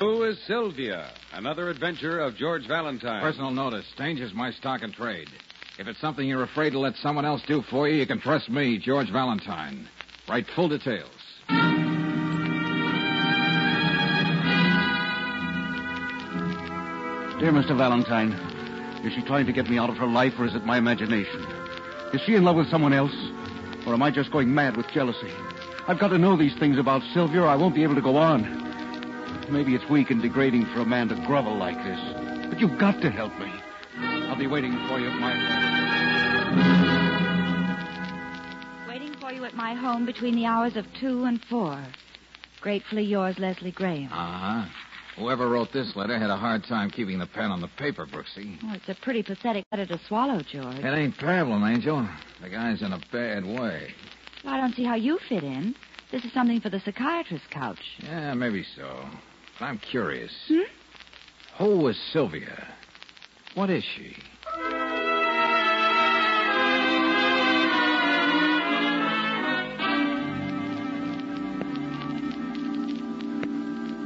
Who is Sylvia? Another adventure of George Valentine. Personal notice. Danger's my stock and trade. If it's something you're afraid to let someone else do for you, you can trust me, George Valentine. Write full details. Dear Mr. Valentine, is she trying to get me out of her life, or is it my imagination? Is she in love with someone else, or am I just going mad with jealousy? I've got to know these things about Sylvia, or I won't be able to go on. Maybe it's weak and degrading for a man to grovel like this, but you've got to help me. I'll be waiting for you at my home. Waiting for you at my home between the hours of two and four. Gratefully yours, Leslie Graham. Uh huh. Whoever wrote this letter had a hard time keeping the pen on the paper, Brooksy. Oh, it's a pretty pathetic letter to swallow, George. It ain't problem, Angel. The guy's in a bad way. Well, I don't see how you fit in. This is something for the psychiatrist's couch. Yeah, maybe so. But I'm curious. Hmm? Who was Sylvia? What is she?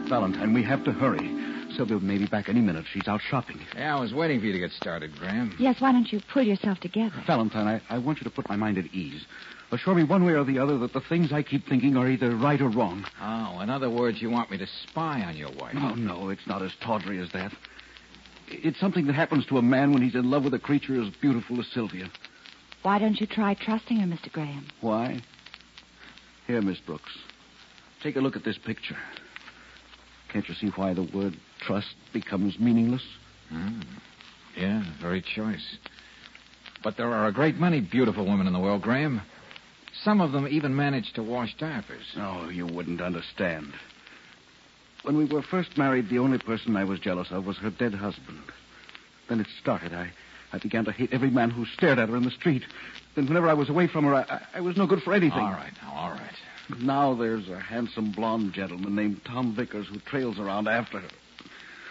Valentine, we have to hurry. Sylvia may be back any minute. She's out shopping. Yeah, I was waiting for you to get started, Graham. Yes, why don't you pull yourself together? Valentine, I, I want you to put my mind at ease. Assure me one way or the other that the things I keep thinking are either right or wrong. Oh, in other words, you want me to spy on your wife? No, no, it's not as tawdry as that. It's something that happens to a man when he's in love with a creature as beautiful as Sylvia. Why don't you try trusting her, Mr. Graham? Why? Here, Miss Brooks. Take a look at this picture. Can't you see why the word trust becomes meaningless? Mm. Yeah, very choice. But there are a great many beautiful women in the world, Graham. Some of them even manage to wash diapers. Oh, you wouldn't understand. When we were first married, the only person I was jealous of was her dead husband. Then it started. I, I began to hate every man who stared at her in the street. Then whenever I was away from her, I, I, I was no good for anything. All right, now, all right. Now there's a handsome blonde gentleman named Tom Vickers who trails around after her.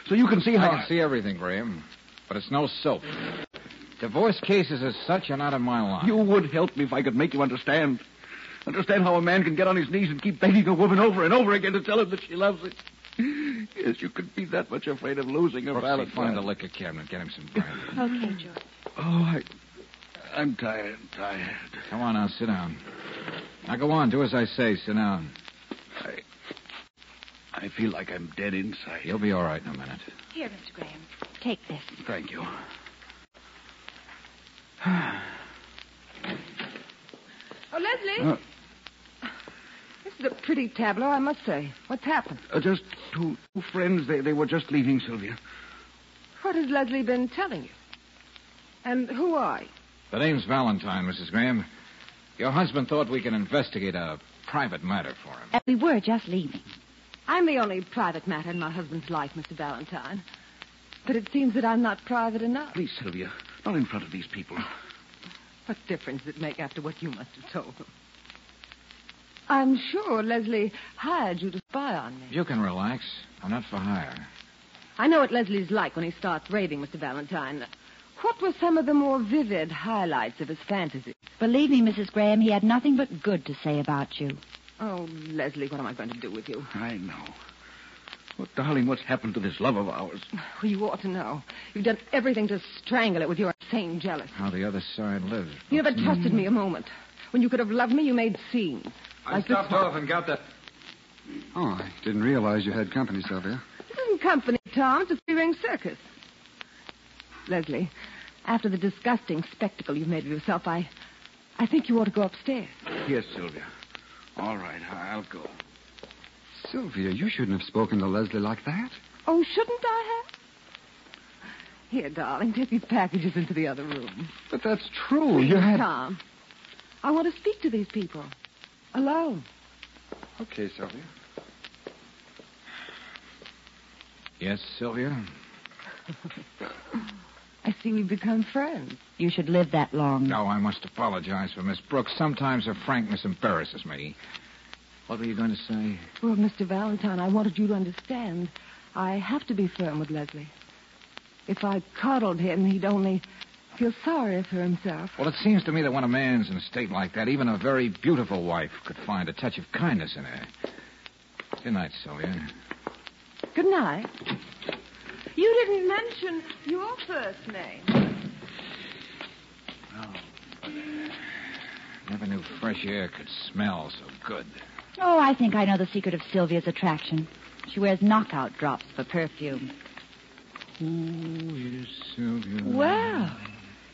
So you can see how. I can see everything, Graham. But it's no soap. Divorce cases as such are not in my line. You would help me if I could make you understand. Understand how a man can get on his knees and keep begging a woman over and over again to tell him that she loves him. Yes, you could be that much afraid of losing her, Brooksy, Valentine. find the liquor cabinet. Get him some brandy. Okay, George. Oh, I, I'm tired, tired. Come on now, sit down. Now go on, do as I say. Sit down. I, I feel like I'm dead inside. You'll be all right in a minute. Here, Mr. Graham. Take this. Thank you. Oh, Leslie. Uh, This is a pretty tableau, I must say. What's happened? uh, just two, two friends. They, they were just leaving, Sylvia. What has Leslie been telling you? And who are you? The name's Valentine, Mrs. Graham. Your husband thought we could investigate a private matter for him. And we were just leaving. I'm the only private matter in my husband's life, Mr. Valentine. But it seems that I'm not private enough. Please, Sylvia, not in front of these people. What difference does it make after what you must have told them? I'm sure Leslie hired you to spy on me. You can relax. I'm not for hire. I know what Leslie's like when he starts raving, Mr. Valentine. What were some of the more vivid highlights of his fantasy? Believe me, Mrs. Graham, he had nothing but good to say about you. Oh, Leslie, what am I going to do with you? I know. Well, darling, what's happened to this love of ours? Well, you ought to know. You've done everything to strangle it with your insane jealousy. How the other side lives. You never trusted me a moment. When you could have loved me, you made scenes. I Like stopped one. off and got the. Oh, I didn't realize you had company, Sylvia. This isn't company, Tom. It's a three-ring circus. Leslie, after the disgusting spectacle you've made of yourself, I, I think you ought to go upstairs. Yes, Sylvia. All right, I'll go. Sylvia, you shouldn't have spoken to Leslie like that. Oh, shouldn't I have? Here, darling, take these packages into the other room. But that's true. Please, you had. Tom. I want to speak to these people. Alone. Okay, Sylvia. Yes, Sylvia? I see we've become friends. You should live that long. No, I must apologize for Miss Brooks. Sometimes her frankness embarrasses me. What were you going to say? Well, Mr. Valentine, I wanted you to understand. I have to be firm with Leslie. If I coddled him, he'd only feel sorry for himself. Well, it seems to me that when a man's in a state like that, even a very beautiful wife could find a touch of kindness in her. Good night, Sylvia. Good night. You didn't mention your first name. Oh, uh, never knew fresh air could smell so good. Oh, I think I know the secret of Sylvia's attraction. She wears knockout drops for perfume. Ooh, yes, Sylvia. Well,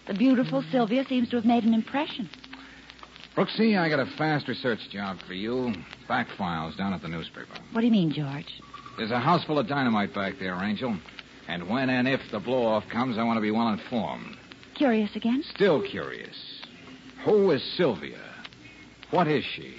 the beautiful Sylvia seems to have made an impression. Brooksy, I got a fast research job for you. Back files down at the newspaper. What do you mean, George? There's a house full of dynamite back there, Angel. And when and if the blow-off comes, I want to be well informed. Curious again? Still curious. Who is Sylvia? What is she?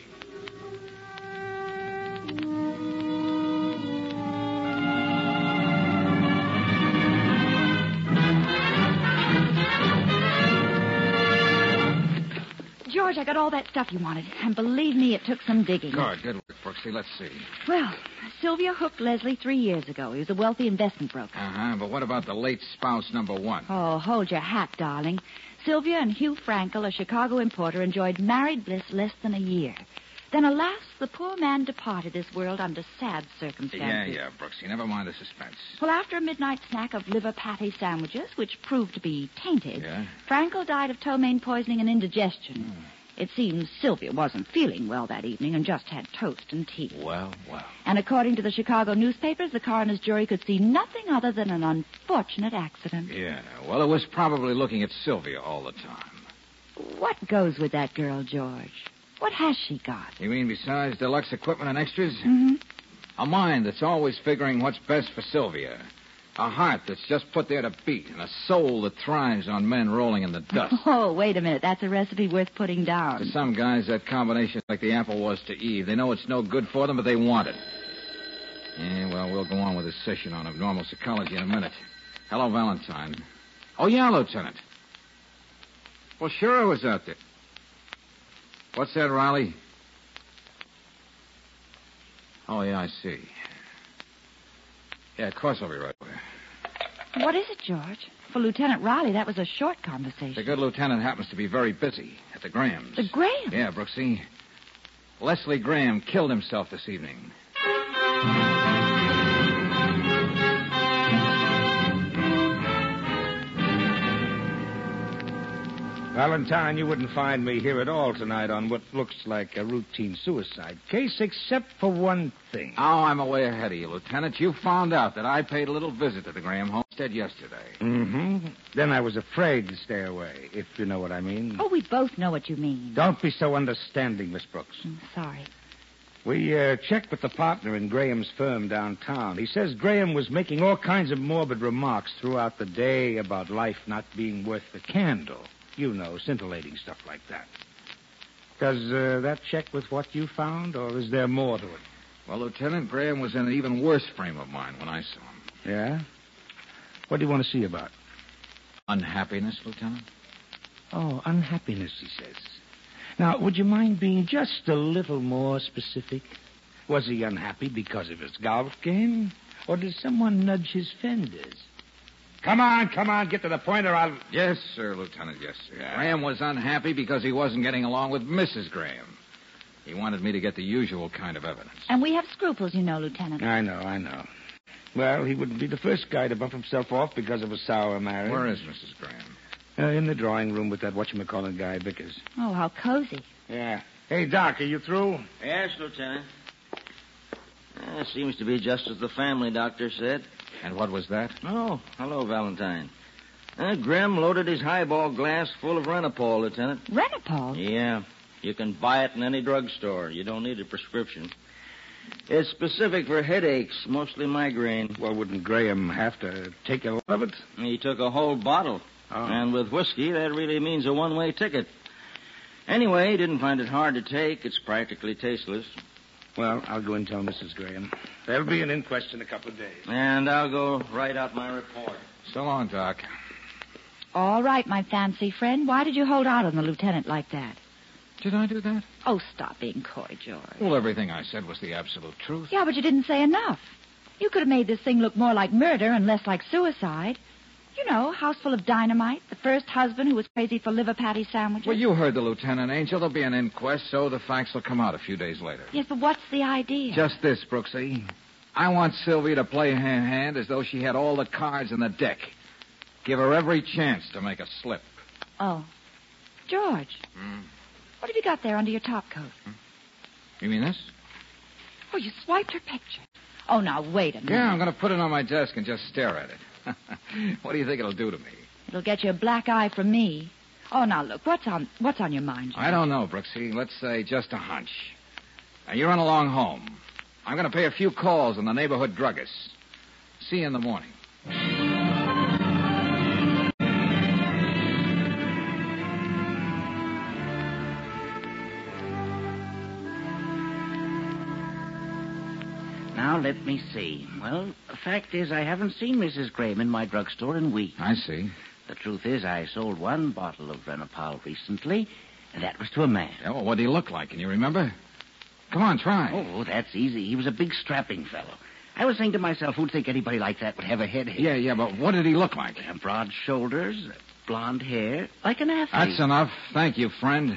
Got all that stuff you wanted. And believe me, it took some digging. Good, good work, Brooksy. Let's see. Well, Sylvia hooked Leslie three years ago. He was a wealthy investment broker. Uh-huh, but what about the late spouse number one? Oh, hold your hat, darling. Sylvia and Hugh Frankel, a Chicago importer, enjoyed married bliss less than a year. Then, alas, the poor man departed this world under sad circumstances. Yeah, yeah, Brooksy. Never mind the suspense. Well, after a midnight snack of liver patty sandwiches, which proved to be tainted, Yeah? Frankel died of ptomaine poisoning and indigestion. It seems Sylvia wasn't feeling well that evening and just had toast and tea. Well, well. And according to the Chicago newspapers, the coroner's jury could see nothing other than an unfortunate accident. Yeah, well, it was probably looking at Sylvia all the time. What goes with that girl, George? What has she got? You mean besides deluxe equipment and extras? Mm-hmm. A mind that's always figuring what's best for Sylvia. A heart that's just put there to beat, and a soul that thrives on men rolling in the dust. Oh, wait a minute. That's a recipe worth putting down. To some guys, that combination's like the apple was to Eve. They know it's no good for them, but they want it. Yeah, well, we'll go on with this session on abnormal psychology in a minute. Hello, Valentine. Oh, yeah, Lieutenant. Well, sure I was out there. What's that, Riley? Oh, yeah, I see. Yeah, of course I'll be right there. What is it, George? For Lieutenant Riley, that was a short conversation. The good lieutenant happens to be very busy at the Grahams. The Grahams? Yeah, Brooksy. Leslie Graham killed himself this evening. Valentine, you wouldn't find me here at all tonight on what looks like a routine suicide case, except for one thing. Oh, I'm away ahead of you, Lieutenant. You found out that I paid a little visit to the Graham homestead yesterday. Mm-hmm. Then I was afraid to stay away, if you know what I mean. Oh, we both know what you mean. Don't be so understanding, Miss Brooks. I'm sorry. We uh, checked with the partner in Graham's firm downtown. He says Graham was making all kinds of morbid remarks throughout the day about life not being worth the candle. You know, scintillating stuff like that. Does uh, that check with what you found, or is there more to it? Well, Lieutenant, Graham was in an even worse frame of mind when I saw him. Yeah? What do you want to see about? Unhappiness, Lieutenant? Oh, unhappiness, he says. Now, would you mind being just a little more specific? Was he unhappy because of his golf game? Or did someone nudge his fenders? Come on, come on, get to the point or I'll. Yes, sir, Lieutenant, yes, sir. Graham was unhappy because he wasn't getting along with Mrs. Graham. He wanted me to get the usual kind of evidence. And we have scruples, you know, Lieutenant. I know, I know. Well, he wouldn't be the first guy to bump himself off because of a sour marriage. Where is Mrs. Graham? Uh, in the drawing room with that whatchamacallit guy, Vickers. Oh, how cozy. Yeah. Hey, Doc, are you through? Yes, Lieutenant. Uh, seems to be just as the family doctor said. And what was that? Oh, hello, Valentine. Uh, Graham loaded his highball glass full of Renapol, Lieutenant. Renapol? Yeah. You can buy it in any drugstore. You don't need a prescription. It's specific for headaches, mostly migraine. Well, wouldn't Graham have to take a lot of it? He took a whole bottle. Oh. And with whiskey, that really means a one way ticket. Anyway, he didn't find it hard to take. It's practically tasteless. Well, I'll go and tell Mrs. Graham. There'll be an inquest in a couple of days. And I'll go write out my report. So long, Doc. All right, my fancy friend. Why did you hold out on the lieutenant like that? Did I do that? Oh, stop being coy, George. Well, everything I said was the absolute truth. Yeah, but you didn't say enough. You could have made this thing look more like murder and less like suicide. You know, house full of dynamite, the first husband who was crazy for liver patty sandwiches. Well, you heard the lieutenant, Angel. There'll be an inquest, so the facts will come out a few days later. Yes, but what's the idea? Just this, Brooksy. I want Sylvia to play her hand as though she had all the cards in the deck. Give her every chance to make a slip. Oh. George. Hmm? What have you got there under your top coat? You mean this? Oh, you swiped her picture. Oh, now, wait a minute. Yeah, I'm going to put it on my desk and just stare at it. what do you think it'll do to me? It'll get you a black eye from me. Oh, now, look, what's on what's on your mind? George? I don't know, Brooksy. Let's say just a hunch. Now, you run along home. I'm going to pay a few calls on the neighborhood druggists. See you in the morning. Now, let me see. Well, the fact is, I haven't seen Mrs. Graham in my drugstore in weeks. I see. The truth is, I sold one bottle of Renapol recently, and that was to a man. Yeah, well, what did he look like? Can you remember? Come on, try. Oh, that's easy. He was a big, strapping fellow. I was saying to myself, who'd think anybody like that would have a headache? Yeah, yeah, but what did he look like? Uh, broad shoulders, blonde hair, like an athlete. That's enough. Thank you, friend.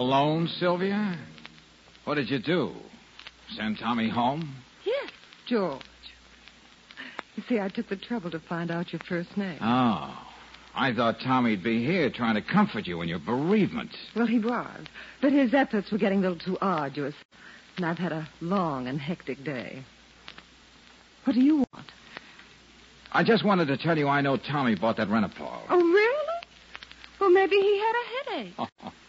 Alone, Sylvia? What did you do? Send Tommy home? Yes, George. You see, I took the trouble to find out your first name. Oh. I thought Tommy'd be here trying to comfort you in your bereavement. Well, he was. But his efforts were getting a little too arduous. And I've had a long and hectic day. What do you want? I just wanted to tell you I know Tommy bought that Renapol. Oh, really? Well, maybe he had a headache.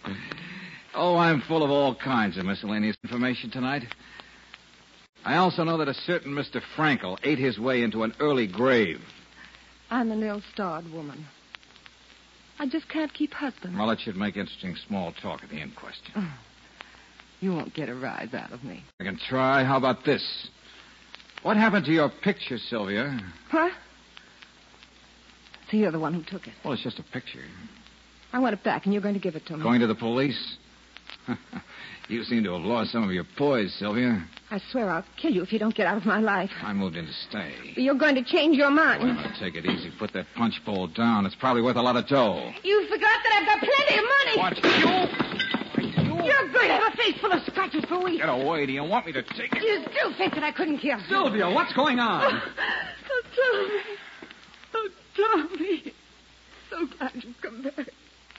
Oh, I'm full of all kinds of miscellaneous information tonight. I also know that a certain Mr. Frankel ate his way into an early grave. I'm an ill-starred woman. I just can't keep husband. Well, it should make interesting small talk at the inquest. Oh, you won't get a rise out of me. I can try. How about this? What happened to your picture, Sylvia? What? So you're the one who took it. Well, it's just a picture. I want it back, and you're going to give it to me. Going to the police? you seem to have lost some of your poise, Sylvia. I swear I'll kill you if you don't get out of my life. I moved in to stay. You're going to change your mind. Take it easy. Put that punch bowl down. It's probably worth a lot of dough. You forgot that I've got plenty of money. What? You? You're going to have a face full of scratches for weeks. Get away. Do you want me to take it? You still think that I couldn't kill him. Sylvia, what's going on? Oh, oh, Tommy. Oh, Tommy. So glad you've come back.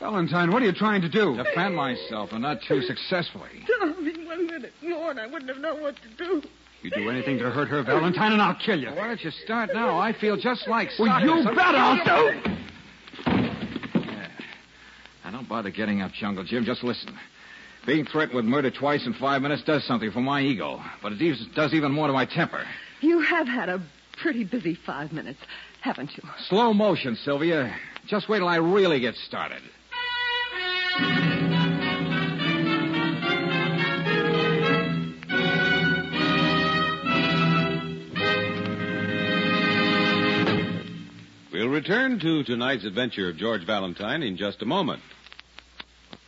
Valentine, what are you trying to do? Defend myself, and not too successfully. Tommy, one minute more, and I wouldn't have known what to do. You do anything to hurt her, Valentine, and I'll kill you. Why don't you start now? I feel just like Well, starting you some- bet I'll do. Yeah. Now, don't bother getting up, Jungle Jim. Just listen. Being threatened with murder twice in five minutes does something for my ego, but it does even more to my temper. You have had a pretty busy five minutes, haven't you? Slow motion, Sylvia. Just wait till I really get started. Return to tonight's adventure of George Valentine in just a moment.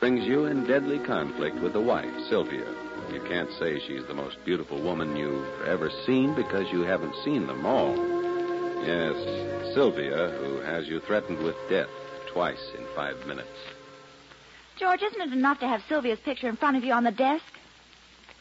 Brings you in deadly conflict with the wife, Sylvia. You can't say she's the most beautiful woman you've ever seen because you haven't seen them all. Yes, Sylvia, who has you threatened with death twice in five minutes. George, isn't it enough to have Sylvia's picture in front of you on the desk?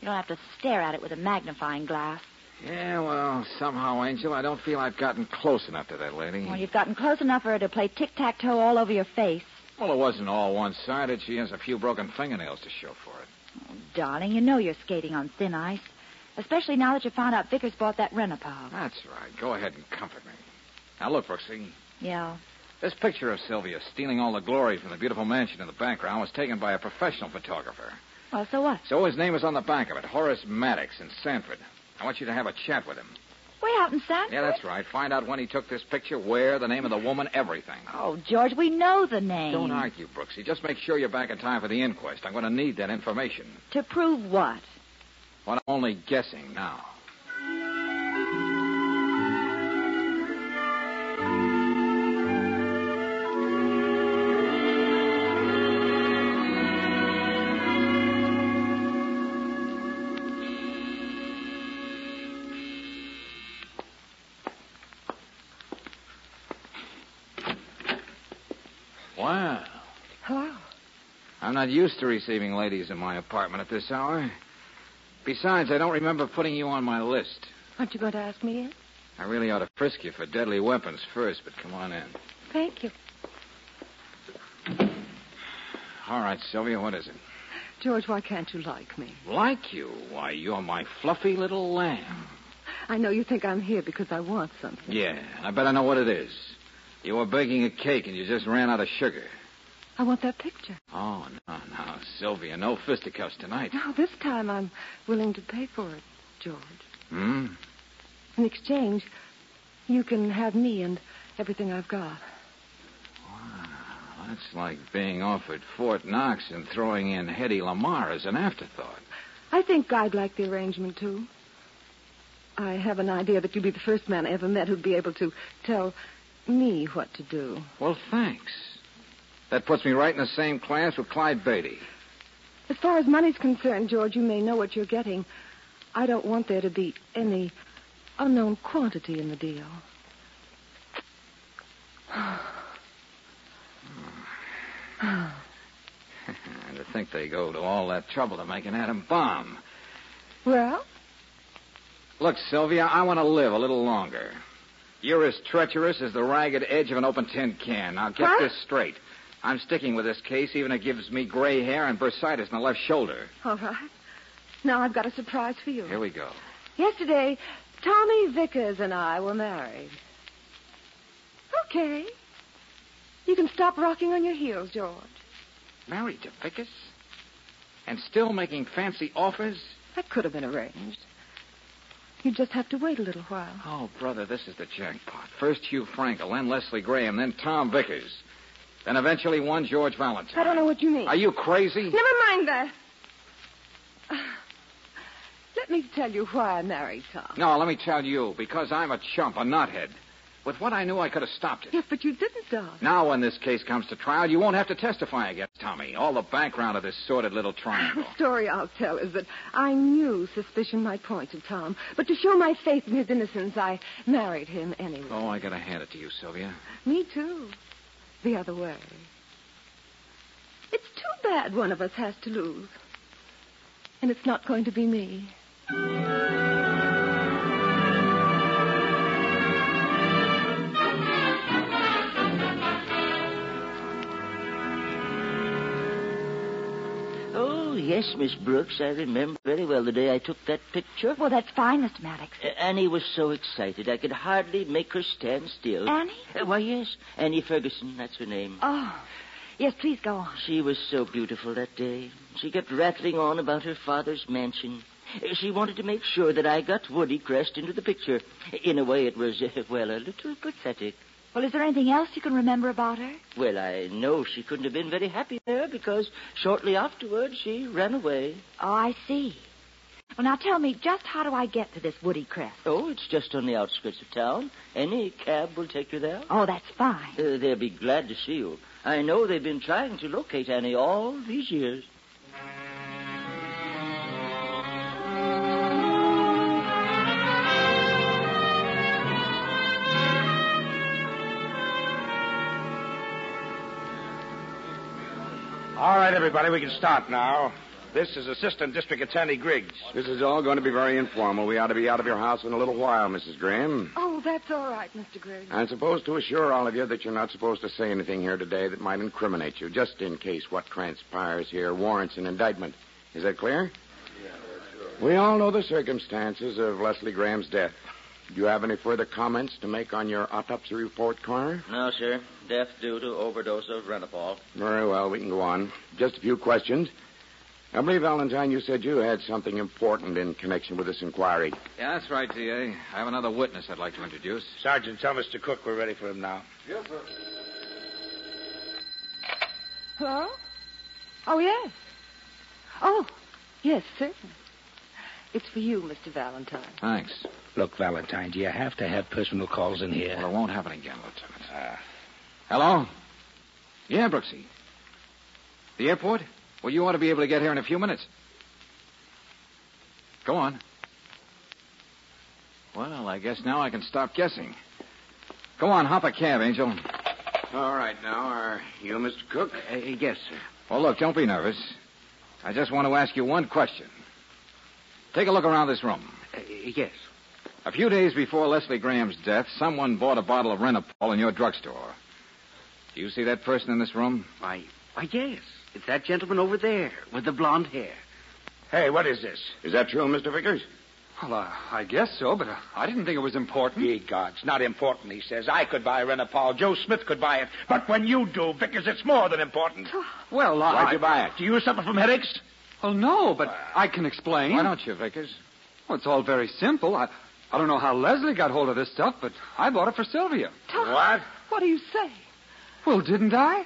You don't have to stare at it with a magnifying glass. Yeah, well, somehow, Angel, I don't feel I've gotten close enough to that lady. Well, you've gotten close enough for her to play tic-tac-toe all over your face. Well, it wasn't all one-sided. She has a few broken fingernails to show for it. Oh, darling, you know you're skating on thin ice. Especially now that you found out Vickers bought that Renault. That's right. Go ahead and comfort me. Now, look, Brooksy. Yeah. This picture of Sylvia stealing all the glory from the beautiful mansion in the background was taken by a professional photographer. Well, so what? So his name is on the back of it, Horace Maddox in Sanford. I want you to have a chat with him. Way out in Sanford? Yeah, that's right. Find out when he took this picture, where, the name of the woman, everything. Oh, George, we know the name. Don't argue, Brooksy. Just make sure you're back in time for the inquest. I'm going to need that information. To prove what? Well, I'm only guessing now. Wow. Hello. I'm not used to receiving ladies in my apartment at this hour. Besides, I don't remember putting you on my list. Aren't you going to ask me in? I really ought to frisk you for deadly weapons first, but come on in. Thank you. All right, Sylvia, what is it? George, why can't you like me? Like you? Why, you're my fluffy little lamb. I know you think I'm here because I want something. Yeah, I bet I know what it is. You were baking a cake and you just ran out of sugar. I want that picture. Oh, no, no, Sylvia, no fisticuffs tonight. No, this time I'm willing to pay for it, George. Hmm? In exchange, you can have me and everything I've got. Wow, that's like being offered Fort Knox and throwing in Hedy Lamarr as an afterthought. I think I'd like the arrangement, too. I have an idea that you'd be the first man I ever met who'd be able to tell me what to do. Well, thanks. That puts me right in the same class with Clyde Beatty. As far as money's concerned, George, you may know what you're getting. I don't want there to be any unknown quantity in the deal. and to think they go to all that trouble to make an atom bomb. Well? Look, Sylvia, I want to live a little longer. You're as treacherous as the ragged edge of an open tin can. Now, get this straight. I'm sticking with this case, even if it gives me gray hair and bursitis in the left shoulder. All right. Now I've got a surprise for you. Here we go. Yesterday, Tommy Vickers and I were married. Okay. You can stop rocking on your heels, George. Married to Vickers? And still making fancy offers? That could have been arranged. You just have to wait a little while. Oh, brother, this is the jackpot. First Hugh Frankel, then Leslie Graham, then Tom Vickers. Then eventually one George Valentine. I don't know what you mean. Are you crazy? Never mind that. Let me tell you why I married Tom. No, let me tell you, because I'm a chump, a knothead. With what I knew, I could have stopped it. Yes, but you didn't, Don. Now, when this case comes to trial, you won't have to testify against Tommy. All the background of this sordid little triangle. The story I'll tell is that I knew suspicion might point to Tom, but to show my faith in his innocence, I married him anyway. Oh, I gotta hand it to you, Sylvia. Me too. The other way. It's too bad one of us has to lose. And it's not going to be me. Yes, Miss Brooks. I remember very well the day I took that picture. Well, that's fine, Mr. Maddox. Uh, Annie was so excited I could hardly make her stand still. Annie? Uh, why, yes. Annie Ferguson, that's her name. Oh, yes, please go on. She was so beautiful that day. She kept rattling on about her father's mansion. She wanted to make sure that I got Woody Crest into the picture. In a way, it was, uh, well, a little pathetic. Well, is there anything else you can remember about her? Well, I know she couldn't have been very happy there because shortly afterward she ran away. Oh, I see. Well, now tell me, just how do I get to this Woody Crest? Oh, it's just on the outskirts of town. Any cab will take you there. Oh, that's fine. Uh, they'll be glad to see you. I know they've been trying to locate Annie all these years. All right, everybody, we can start now. This is Assistant District Attorney Griggs. This is all going to be very informal. We ought to be out of your house in a little while, Mrs. Graham. Oh, that's all right, Mr. Griggs. I'm supposed to assure all of you that you're not supposed to say anything here today that might incriminate you, just in case what transpires here warrants an indictment. Is that clear? Yeah, sure. We all know the circumstances of Leslie Graham's death. Do you have any further comments to make on your autopsy report, Coroner? No, sir. Death due to overdose of Renapol. Very well, we can go on. Just a few questions. I believe, Valentine, you said you had something important in connection with this inquiry. Yeah, that's right, D.A. I have another witness I'd like to introduce. Sergeant, tell Mr. Cook we're ready for him now. Yes, sir. Hello? Oh, yes. Oh, yes, certainly. It's for you, Mr. Valentine. Thanks. Look, Valentine, do you have to have personal calls in here? Well, it won't happen again, Lieutenant. Uh, hello? Yeah, Brooksy. The airport? Well, you ought to be able to get here in a few minutes. Go on. Well, I guess now I can stop guessing. Go on, hop a cab, Angel. All right, now, are you Mr. Cook? Uh, yes, sir. Well, look, don't be nervous. I just want to ask you one question. Take a look around this room. Uh, yes. A few days before Leslie Graham's death, someone bought a bottle of Renapol in your drugstore. Do you see that person in this room? Why, why, yes. It's that gentleman over there with the blonde hair. Hey, what is this? Is that true, Mr. Vickers? Well, uh, I guess so, but uh, I didn't think it was important. Ye gods, not important, he says. I could buy Renapol. Joe Smith could buy it. But when you do, Vickers, it's more than important. Well, uh, Why'd I... you buy it? Do you suffer from headaches? Well, no, but I can explain. Why don't you, Vickers? Well, it's all very simple. I, I don't know how Leslie got hold of this stuff, but I bought it for Sylvia. What? What do you say? Well, didn't I?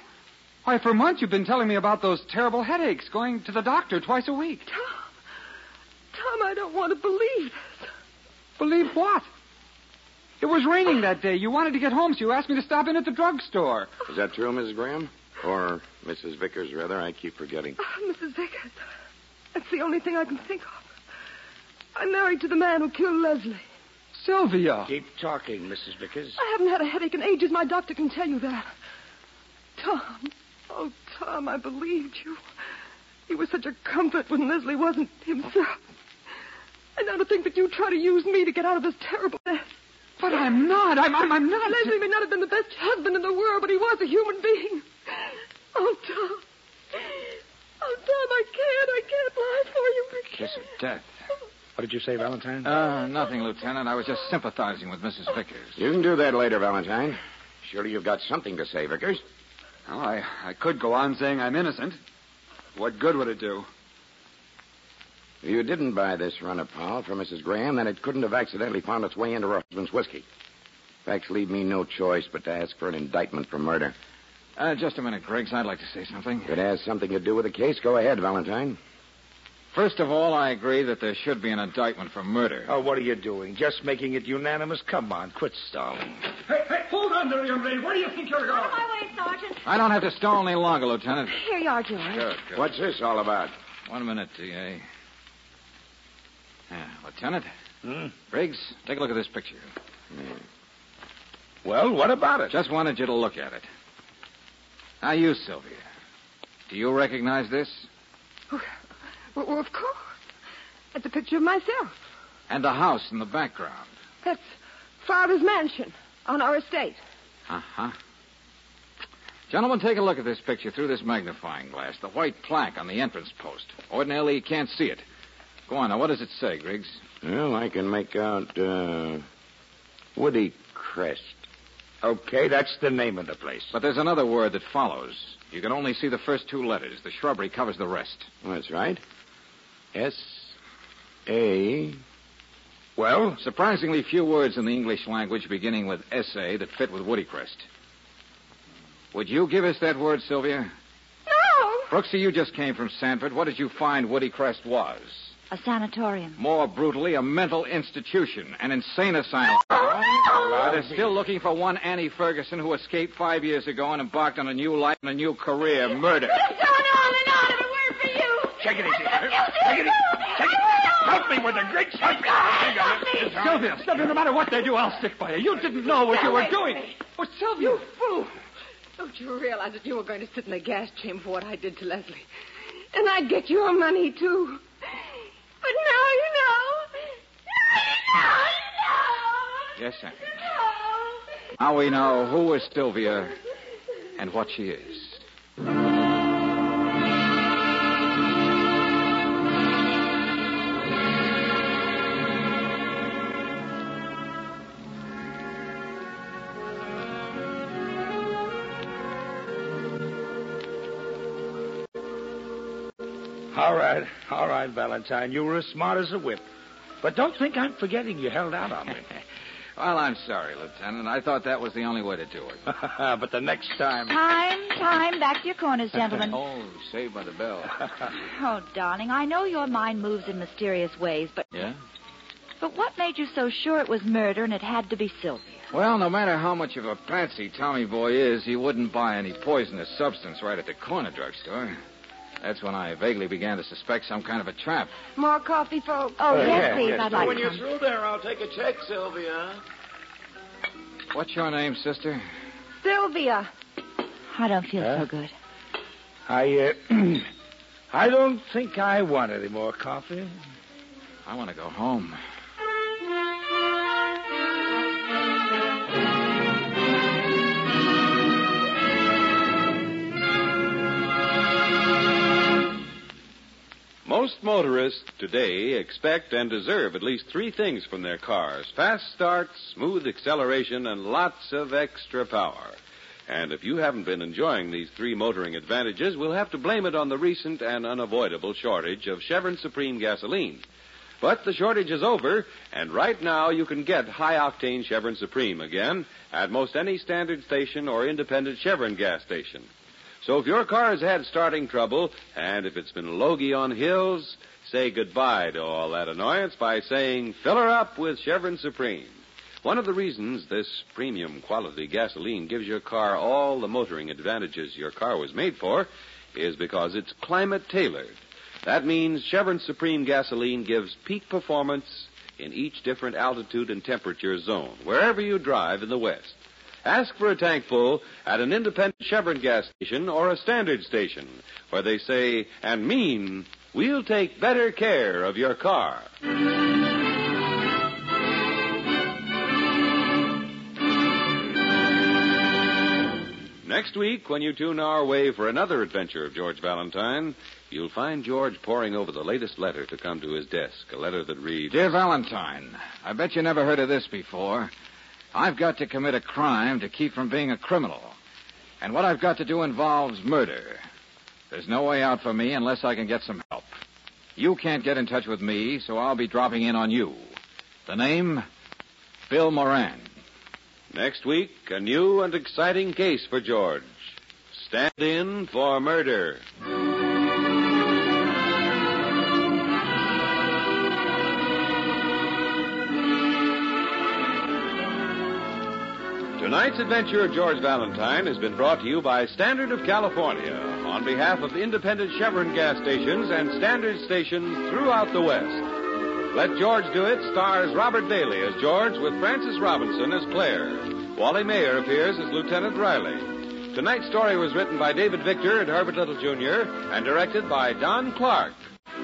Why, for months you've been telling me about those terrible headaches, going to the doctor twice a week. Tom. Tom, I don't want to believe this. Believe what? It was raining that day. You wanted to get home, so you asked me to stop in at the drugstore. Is that true, Mrs. Graham? Or Mrs. Vickers, rather? I keep forgetting. Ah, oh, Mrs. Vickers. That's the only thing I can think of. I'm married to the man who killed Leslie. Sylvia. Keep talking, Mrs. Vickers. I haven't had a headache in ages. My doctor can tell you that. Tom. Oh, Tom, I believed you. You were such a comfort when Leslie wasn't himself. And now to think that you try to use me to get out of this terrible mess. But I'm not. I'm, I'm, I'm not. Leslie may not have been the best husband in the world, but he was a human being. Oh, Tom. Oh, Tom, I can't. I can't lie for you. I Kiss of death. What did you say, Valentine? Uh, nothing, Lieutenant. I was just sympathizing with Mrs. Vickers. You can do that later, Valentine. Surely you've got something to say, Vickers. Well, I, I could go on saying I'm innocent. What good would it do? If you didn't buy this Renapol for Mrs. Graham, then it couldn't have accidentally found its way into her husband's whiskey. Facts leave me no choice but to ask for an indictment for murder. Uh, just a minute, Griggs. I'd like to say something. If it has something to do with the case, go ahead, Valentine. First of all, I agree that there should be an indictment for murder. Oh, what are you doing? Just making it unanimous? Come on, quit stalling. Hey, hey, hold on there, young lady. Where do you think you're going? Out of my way, Sergeant. I don't have to stall any longer, Lieutenant. Here you are, George. Good, good. What's this all about? One minute, D.A. Yeah, Lieutenant. Hmm? Briggs, take a look at this picture. Well, what about it? Just wanted you to look at it. Now, you, Sylvia. Do you recognize this? Well, well, of course. That's a picture of myself. And the house in the background. That's Father's mansion on our estate. Uh huh. Gentlemen, take a look at this picture through this magnifying glass. The white plaque on the entrance post. Ordinarily, you can't see it. Go on, now, what does it say, Griggs? Well, I can make out uh, Woody Crest. Okay, that's the name of the place. But there's another word that follows. You can only see the first two letters. The shrubbery covers the rest. That's right. S A. Well, Surprisingly few words in the English language beginning with S.A. that fit with Woodycrest. Would you give us that word, Sylvia? No! Brooksy, you just came from Sanford. What did you find Woodycrest was? A sanatorium. More brutally, a mental institution, an insane asylum. Uh, they're still looking for one Annie Ferguson who escaped five years ago and embarked on a new life and a new career, murder. You. Take it easy. Take it easy. Take it. Help me with the. Help me. Sylvia, Sylvia, no matter what they do, I'll stick by you. You didn't know what you were doing. Oh, Sylvia. You fool. Don't you realize that you were going to sit in the gas chamber for what I did to Leslie? And I'd get your money, too. But now you know. Now you know. Yes, sir. Now we know who is Sylvia and what she is. All right, Valentine. You were as smart as a whip. But don't think I'm forgetting you held out on me. Well, I'm sorry, Lieutenant. I thought that was the only way to do it. but the next time. Time, time. Back to your corners, gentlemen. oh, saved by the bell. Oh, darling, I know your mind moves in mysterious ways, but yeah? but what made you so sure it was murder and it had to be Sylvia? Well, no matter how much of a patsy Tommy Boy is, he wouldn't buy any poisonous substance right at the corner drugstore. That's when I vaguely began to suspect some kind of a trap. More coffee, folks? Oh, yes, yeah, please. yes. I'd like when you're some. through there, I'll take a check, Sylvia. What's your name, sister? Sylvia. I don't feel Huh? so good. I, uh, I don't think I want any more coffee. I want to go home. Most motorists today expect and deserve at least three things from their cars fast starts, smooth acceleration, and lots of extra power. And if you haven't been enjoying these three motoring advantages, we'll have to blame it on the recent and unavoidable shortage of Chevron Supreme gasoline. But the shortage is over, and right now you can get high octane Chevron Supreme again at most any standard station or independent Chevron gas station. So if your car has had starting trouble, and if it's been logy on hills, say goodbye to all that annoyance by saying, fill her up with Chevron Supreme. One of the reasons this premium quality gasoline gives your car all the motoring advantages your car was made for is because it's climate tailored. That means Chevron Supreme gasoline gives peak performance in each different altitude and temperature zone, wherever you drive in the West. Ask for a tank full at an independent Chevron gas station or a standard station, where they say and mean, we'll take better care of your car. Next week, when you tune our way for another adventure of George Valentine, you'll find George poring over the latest letter to come to his desk. A letter that reads Dear Valentine, I bet you never heard of this before. I've got to commit a crime to keep from being a criminal. And what I've got to do involves murder. There's no way out for me unless I can get some help. You can't get in touch with me, so I'll be dropping in on you. The name? Bill Moran. Next week, a new and exciting case for George. Stand in for murder. Tonight's adventure of George Valentine has been brought to you by Standard of California on behalf of independent Chevron gas stations and standard stations throughout the West. Let George Do It stars Robert Daly as George with Frances Robinson as Claire. Wally Maher appears as Lieutenant Riley. Tonight's story was written by David Victor and Herbert Little Jr. and directed by Don Clark.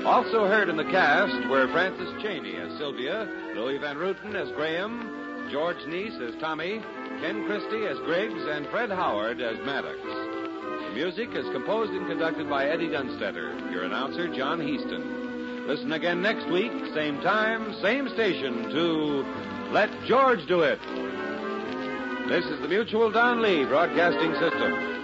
Also heard in the cast were Francis Cheney as Sylvia, Louis Van Rooten as Graham, George Neise as Tommy, Ken Christie as Griggs, and Fred Howard as Maddox. The music is composed and conducted by Eddie Dunstedter. Your announcer, John Heistand. Listen again next week, same time, same station, to Let George Do It. This is the Mutual Don Lee Broadcasting System.